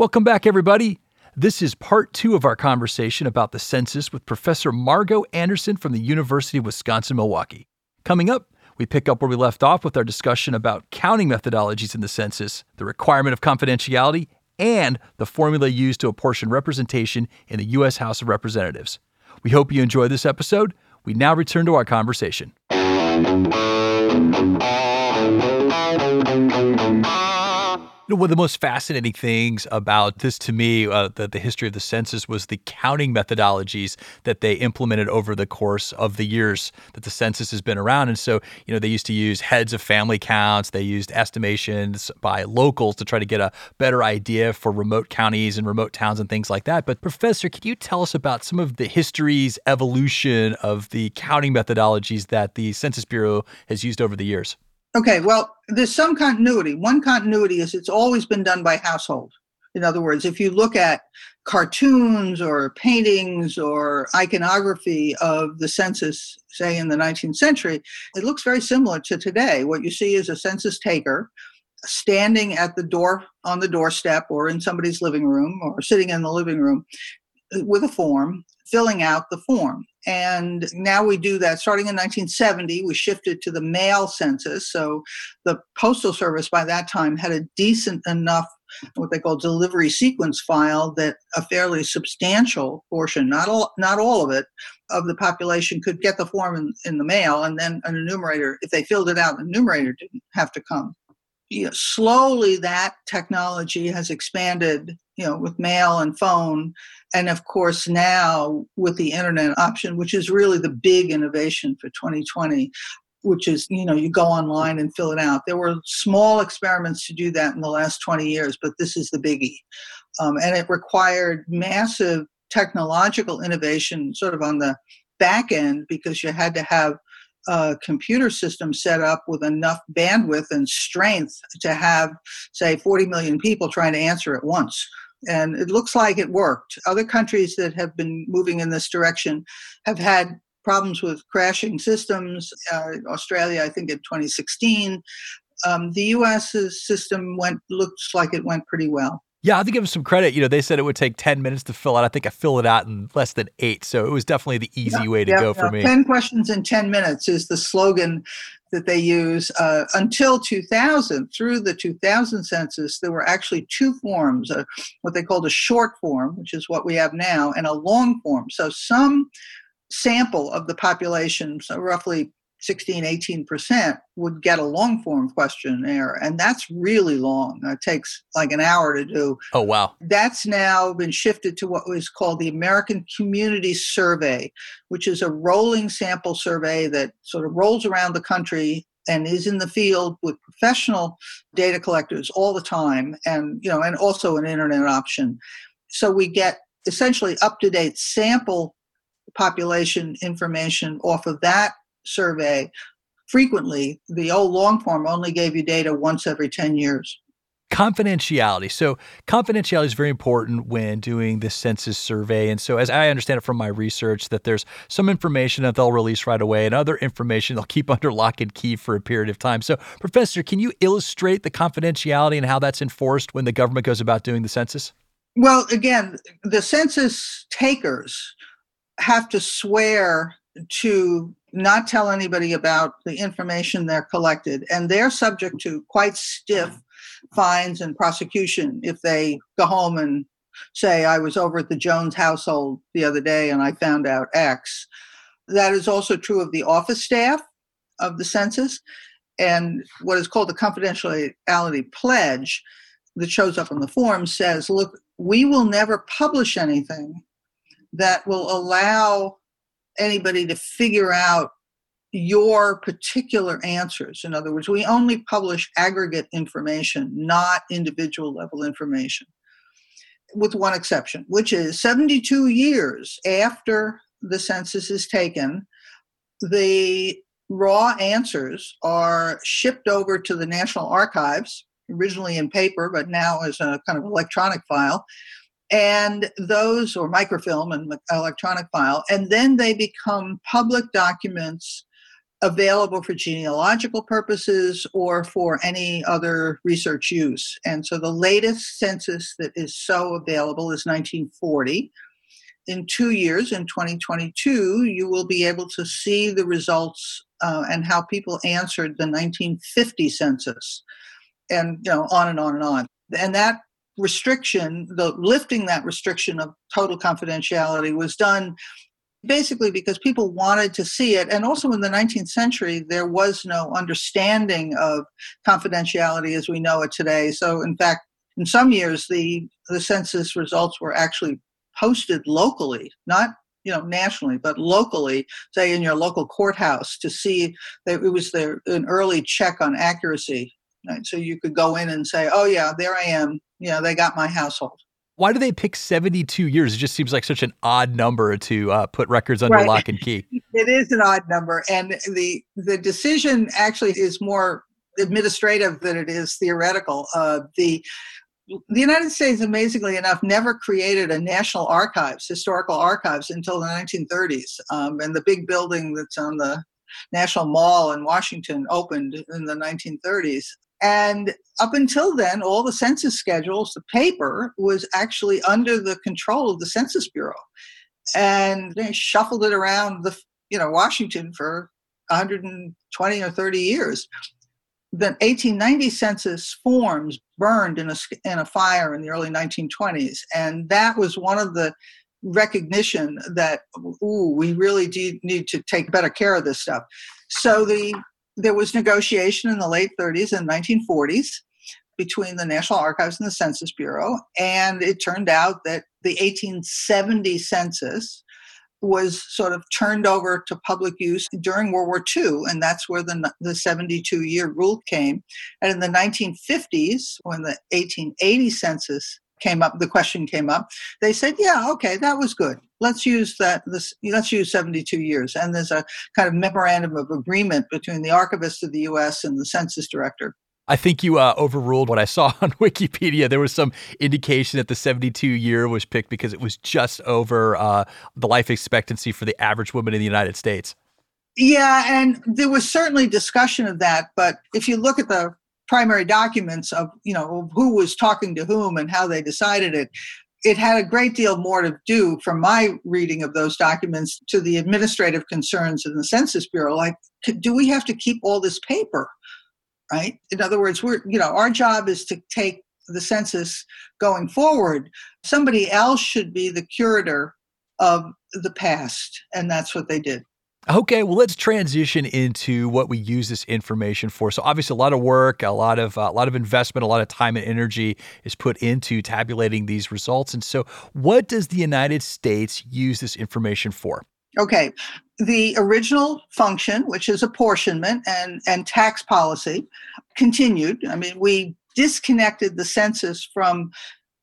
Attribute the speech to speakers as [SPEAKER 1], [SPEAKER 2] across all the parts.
[SPEAKER 1] Welcome back, everybody. This is part two of our conversation about the census with Professor Margo Anderson from the University of Wisconsin Milwaukee. Coming up, we pick up where we left off with our discussion about counting methodologies in the census, the requirement of confidentiality, and the formula used to apportion representation in the U.S. House of Representatives. We hope you enjoy this episode. We now return to our conversation. One of the most fascinating things about this to me, uh, the, the history of the census, was the counting methodologies that they implemented over the course of the years that the census has been around. And so, you know, they used to use heads of family counts, they used estimations by locals to try to get a better idea for remote counties and remote towns and things like that. But, Professor, can you tell us about some of the history's evolution of the counting methodologies that the Census Bureau has used over the years?
[SPEAKER 2] Okay, well, there's some continuity. One continuity is it's always been done by household. In other words, if you look at cartoons or paintings or iconography of the census, say in the 19th century, it looks very similar to today. What you see is a census taker standing at the door on the doorstep or in somebody's living room or sitting in the living room with a form, filling out the form. And now we do that starting in 1970. We shifted to the mail census. So the Postal Service by that time had a decent enough what they call delivery sequence file that a fairly substantial portion, not all, not all of it, of the population could get the form in, in the mail, and then an enumerator, if they filled it out, the enumerator didn't have to come. You know, slowly, that technology has expanded. You know, with mail and phone, and of course, now with the internet option, which is really the big innovation for 2020, which is, you know, you go online and fill it out. There were small experiments to do that in the last 20 years, but this is the biggie. Um, and it required massive technological innovation sort of on the back end because you had to have computer system set up with enough bandwidth and strength to have, say, 40 million people trying to answer at once and it looks like it worked. Other countries that have been moving in this direction have had problems with crashing systems. Uh, Australia, I think, in 2016. Um, the U.S.'s system went looks like it went pretty well.
[SPEAKER 1] Yeah, I have to give them some credit. You know, they said it would take 10 minutes to fill out. I think I filled it out in less than eight. So it was definitely the easy yeah, way to yeah, go for me.
[SPEAKER 2] 10 questions in 10 minutes is the slogan that they use. Uh, until 2000, through the 2000 census, there were actually two forms uh, what they called a short form, which is what we have now, and a long form. So some sample of the population, so roughly 16, 18% would get a long form questionnaire. And that's really long. It takes like an hour to do.
[SPEAKER 1] Oh, wow.
[SPEAKER 2] That's now been shifted to what was called the American Community Survey, which is a rolling sample survey that sort of rolls around the country and is in the field with professional data collectors all the time and you know and also an internet option so we get essentially up to date sample population information off of that survey frequently, the old long form only gave you data once every 10 years.
[SPEAKER 1] Confidentiality. So, confidentiality is very important when doing this census survey. And so, as I understand it from my research, that there's some information that they'll release right away and other information they'll keep under lock and key for a period of time. So, Professor, can you illustrate the confidentiality and how that's enforced when the government goes about doing the census?
[SPEAKER 2] Well, again, the census takers have to swear to not tell anybody about the information they're collected. And they're subject to quite stiff fines and prosecution if they go home and say i was over at the jones household the other day and i found out x. That is also true of the office staff of the census. And what is called the confidentiality pledge that shows up on the form says look we will never publish anything that will allow anybody to figure out your particular answers. In other words, we only publish aggregate information, not individual level information, with one exception, which is 72 years after the census is taken, the raw answers are shipped over to the National Archives, originally in paper, but now as a kind of electronic file, and those or microfilm and electronic file and then they become public documents available for genealogical purposes or for any other research use. And so the latest census that is so available is 1940. In two years, in 2022, you will be able to see the results uh, and how people answered the 1950 census, and you know on and on and on. And that restriction, the lifting that restriction of total confidentiality, was done basically because people wanted to see it. And also in the 19th century, there was no understanding of confidentiality as we know it today. So, in fact, in some years, the, the census results were actually posted locally, not you know nationally but locally say in your local courthouse to see that it was there an early check on accuracy right? so you could go in and say oh yeah there i am you know they got my household
[SPEAKER 1] why do they pick 72 years? It just seems like such an odd number to uh, put records under right. lock and key.
[SPEAKER 2] It is an odd number, and the the decision actually is more administrative than it is theoretical. Uh, the the United States, amazingly enough, never created a national archives, historical archives, until the 1930s. Um, and the big building that's on the National Mall in Washington opened in the 1930s. And up until then, all the census schedules, the paper was actually under the control of the Census Bureau. And they shuffled it around the, you know, Washington for 120 or 30 years. The 1890 census forms burned in a, in a fire in the early 1920s. And that was one of the recognition that, ooh, we really do need to take better care of this stuff. So the there was negotiation in the late 30s and 1940s between the National Archives and the Census Bureau, and it turned out that the 1870 census was sort of turned over to public use during World War II, and that's where the, the 72 year rule came. And in the 1950s, when the 1880 census came up, the question came up, they said, yeah, okay, that was good. Let's use that, this, let's use 72 years. And there's a kind of memorandum of agreement between the archivist of the US and the census director.
[SPEAKER 1] I think you uh, overruled what I saw on Wikipedia. There was some indication that the 72 year was picked because it was just over uh, the life expectancy for the average woman in the United States.
[SPEAKER 2] Yeah, and there was certainly discussion of that. But if you look at the primary documents of you know who was talking to whom and how they decided it. It had a great deal more to do from my reading of those documents to the administrative concerns in the census bureau like do we have to keep all this paper right? In other words we're you know our job is to take the census going forward. Somebody else should be the curator of the past and that's what they did
[SPEAKER 1] Okay, well, let's transition into what we use this information for. So, obviously, a lot of work, a lot of uh, a lot of investment, a lot of time and energy is put into tabulating these results. And so, what does the United States use this information for?
[SPEAKER 2] Okay, the original function, which is apportionment and and tax policy, continued. I mean, we disconnected the census from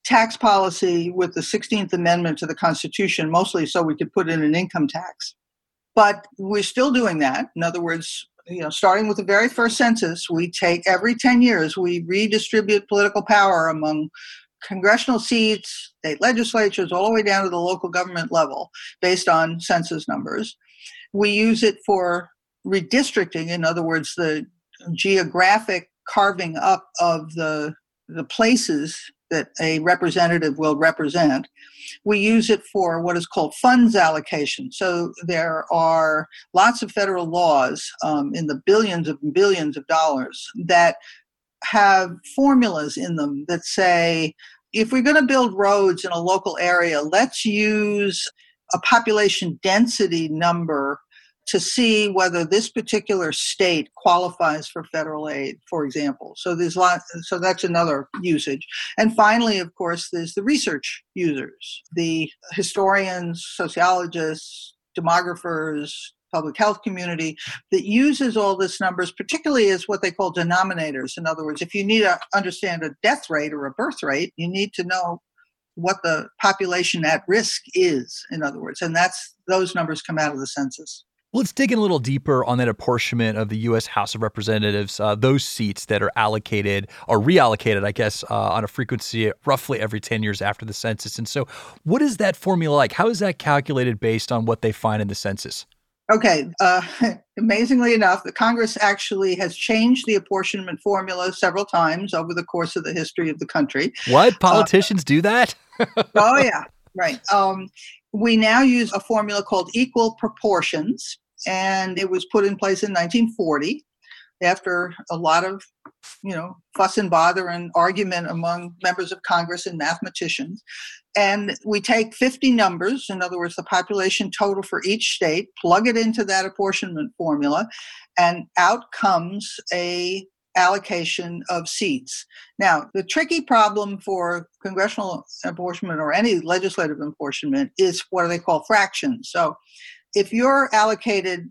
[SPEAKER 2] tax policy with the 16th Amendment to the Constitution, mostly so we could put in an income tax. But we're still doing that. In other words, you know, starting with the very first census, we take every 10 years, we redistribute political power among congressional seats, state legislatures, all the way down to the local government level based on census numbers. We use it for redistricting, in other words, the geographic carving up of the, the places that a representative will represent. We use it for what is called funds allocation. So there are lots of federal laws um, in the billions of billions of dollars that have formulas in them that say if we're going to build roads in a local area, let's use a population density number to see whether this particular state qualifies for federal aid, for example. So there's lot, so that's another usage. And finally, of course, there's the research users, the historians, sociologists, demographers, public health community that uses all this numbers, particularly as what they call denominators. In other words, if you need to understand a death rate or a birth rate, you need to know what the population at risk is, in other words, and that's those numbers come out of the census.
[SPEAKER 1] Let's dig in a little deeper on that apportionment of the U.S. House of Representatives, uh, those seats that are allocated or reallocated, I guess, uh, on a frequency roughly every 10 years after the census. And so, what is that formula like? How is that calculated based on what they find in the census?
[SPEAKER 2] Okay. Uh, amazingly enough, the Congress actually has changed the apportionment formula several times over the course of the history of the country.
[SPEAKER 1] What? Uh, Politicians uh, do that?
[SPEAKER 2] oh, yeah. Right. Um, we now use a formula called equal proportions, and it was put in place in 1940 after a lot of you know fuss and bother and argument among members of congress and mathematicians and we take 50 numbers in other words the population total for each state plug it into that apportionment formula and out comes a allocation of seats. Now, the tricky problem for congressional apportionment or any legislative apportionment is what do they call fractions. So, if you're allocated,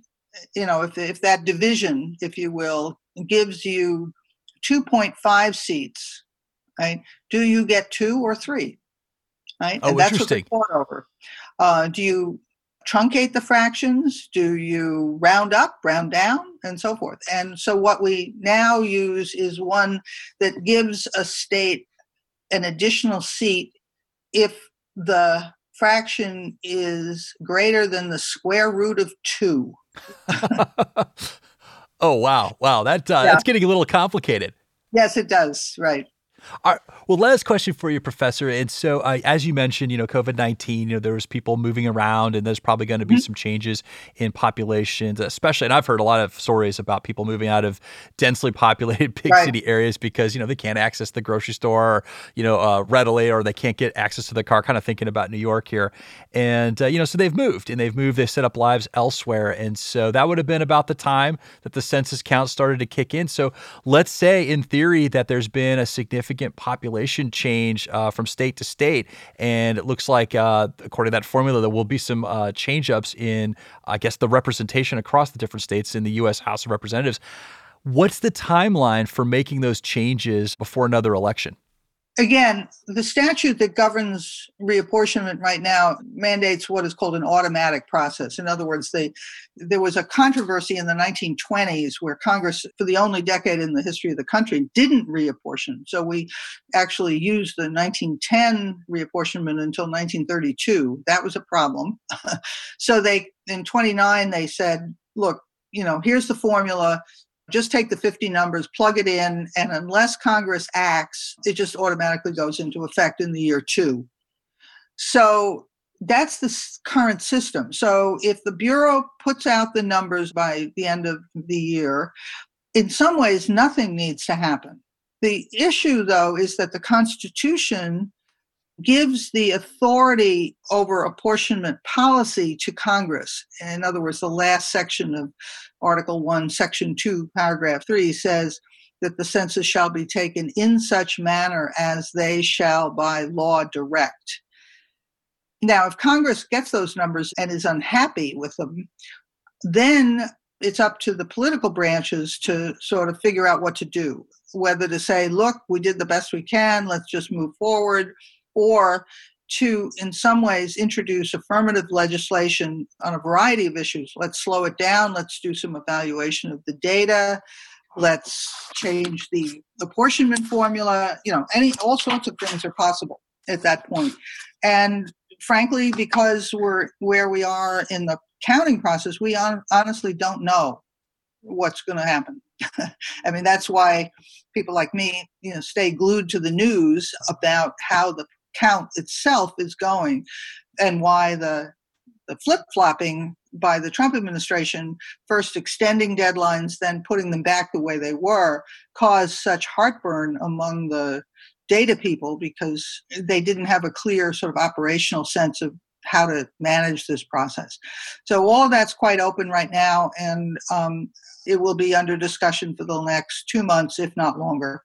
[SPEAKER 2] you know, if, if that division, if you will, gives you 2.5 seats, right? Do you get two or three? Right?
[SPEAKER 1] Oh, and that's interesting.
[SPEAKER 2] what over. Uh, do you truncate the fractions? Do you round up, round down, and so forth? And so, what we now use is one that gives a state an additional seat if the fraction is greater than the square root of two.
[SPEAKER 1] oh wow, wow, that uh, yeah. that's getting a little complicated.
[SPEAKER 2] Yes, it does. Right.
[SPEAKER 1] All right. Well, last question for you, Professor. And so, uh, as you mentioned, you know, COVID nineteen, you know, there was people moving around, and there's probably going to be mm-hmm. some changes in populations, especially. And I've heard a lot of stories about people moving out of densely populated big right. city areas because you know they can't access the grocery store, or, you know, uh, readily, or they can't get access to the car. Kind of thinking about New York here, and uh, you know, so they've moved and they've moved. They've set up lives elsewhere, and so that would have been about the time that the census count started to kick in. So let's say, in theory, that there's been a significant population change change uh, from state to state. And it looks like, uh, according to that formula, there will be some uh, change ups in, I guess, the representation across the different states in the U.S. House of Representatives. What's the timeline for making those changes before another election?
[SPEAKER 2] Again, the statute that governs reapportionment right now mandates what is called an automatic process. In other words, they, there was a controversy in the 1920s where Congress, for the only decade in the history of the country, didn't reapportion. So we actually used the 1910 reapportionment until 1932. That was a problem. so they, in 29, they said, look, you know, here's the formula just take the 50 numbers, plug it in, and unless Congress acts, it just automatically goes into effect in the year two. So that's the current system. So if the Bureau puts out the numbers by the end of the year, in some ways, nothing needs to happen. The issue, though, is that the Constitution gives the authority over apportionment policy to Congress. In other words, the last section of Article 1, Section 2, Paragraph 3 says that the census shall be taken in such manner as they shall by law direct. Now, if Congress gets those numbers and is unhappy with them, then it's up to the political branches to sort of figure out what to do. Whether to say, look, we did the best we can, let's just move forward, or to, in some ways, introduce affirmative legislation on a variety of issues. Let's slow it down. Let's do some evaluation of the data. Let's change the apportionment formula. You know, any all sorts of things are possible at that point. And frankly, because we're where we are in the counting process, we on, honestly don't know what's going to happen. I mean, that's why people like me, you know, stay glued to the news about how the count itself is going and why the the flip flopping by the Trump administration, first extending deadlines, then putting them back the way they were, caused such heartburn among the data people because they didn't have a clear sort of operational sense of how to manage this process. So all that's quite open right now, and um, it will be under discussion for the next two months, if not longer.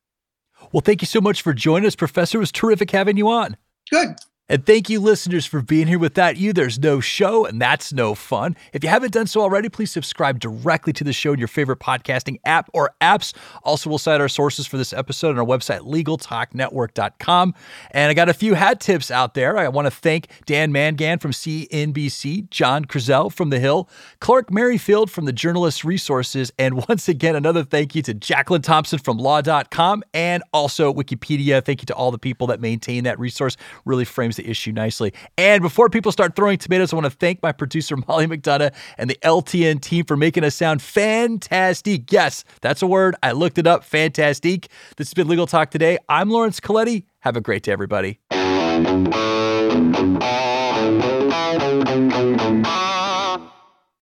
[SPEAKER 1] Well, thank you so much for joining us, Professor. It was terrific having you on.
[SPEAKER 2] Good.
[SPEAKER 1] And thank you, listeners, for being here. Without you, there's no show, and that's no fun. If you haven't done so already, please subscribe directly to the show in your favorite podcasting app or apps. Also, we'll cite our sources for this episode on our website, LegalTalkNetwork.com. And I got a few hat tips out there. I want to thank Dan Mangan from CNBC, John Kruzel from The Hill, Clark Merrifield from the Journalist Resources, and once again, another thank you to Jacqueline Thompson from Law.com and also Wikipedia. Thank you to all the people that maintain that resource. Really frames the issue nicely. And before people start throwing tomatoes, I want to thank my producer, Molly McDonough, and the LTN team for making us sound fantastic. Yes, that's a word. I looked it up. Fantastic. This has been Legal Talk today. I'm Laurence Colletti. Have a great day, everybody.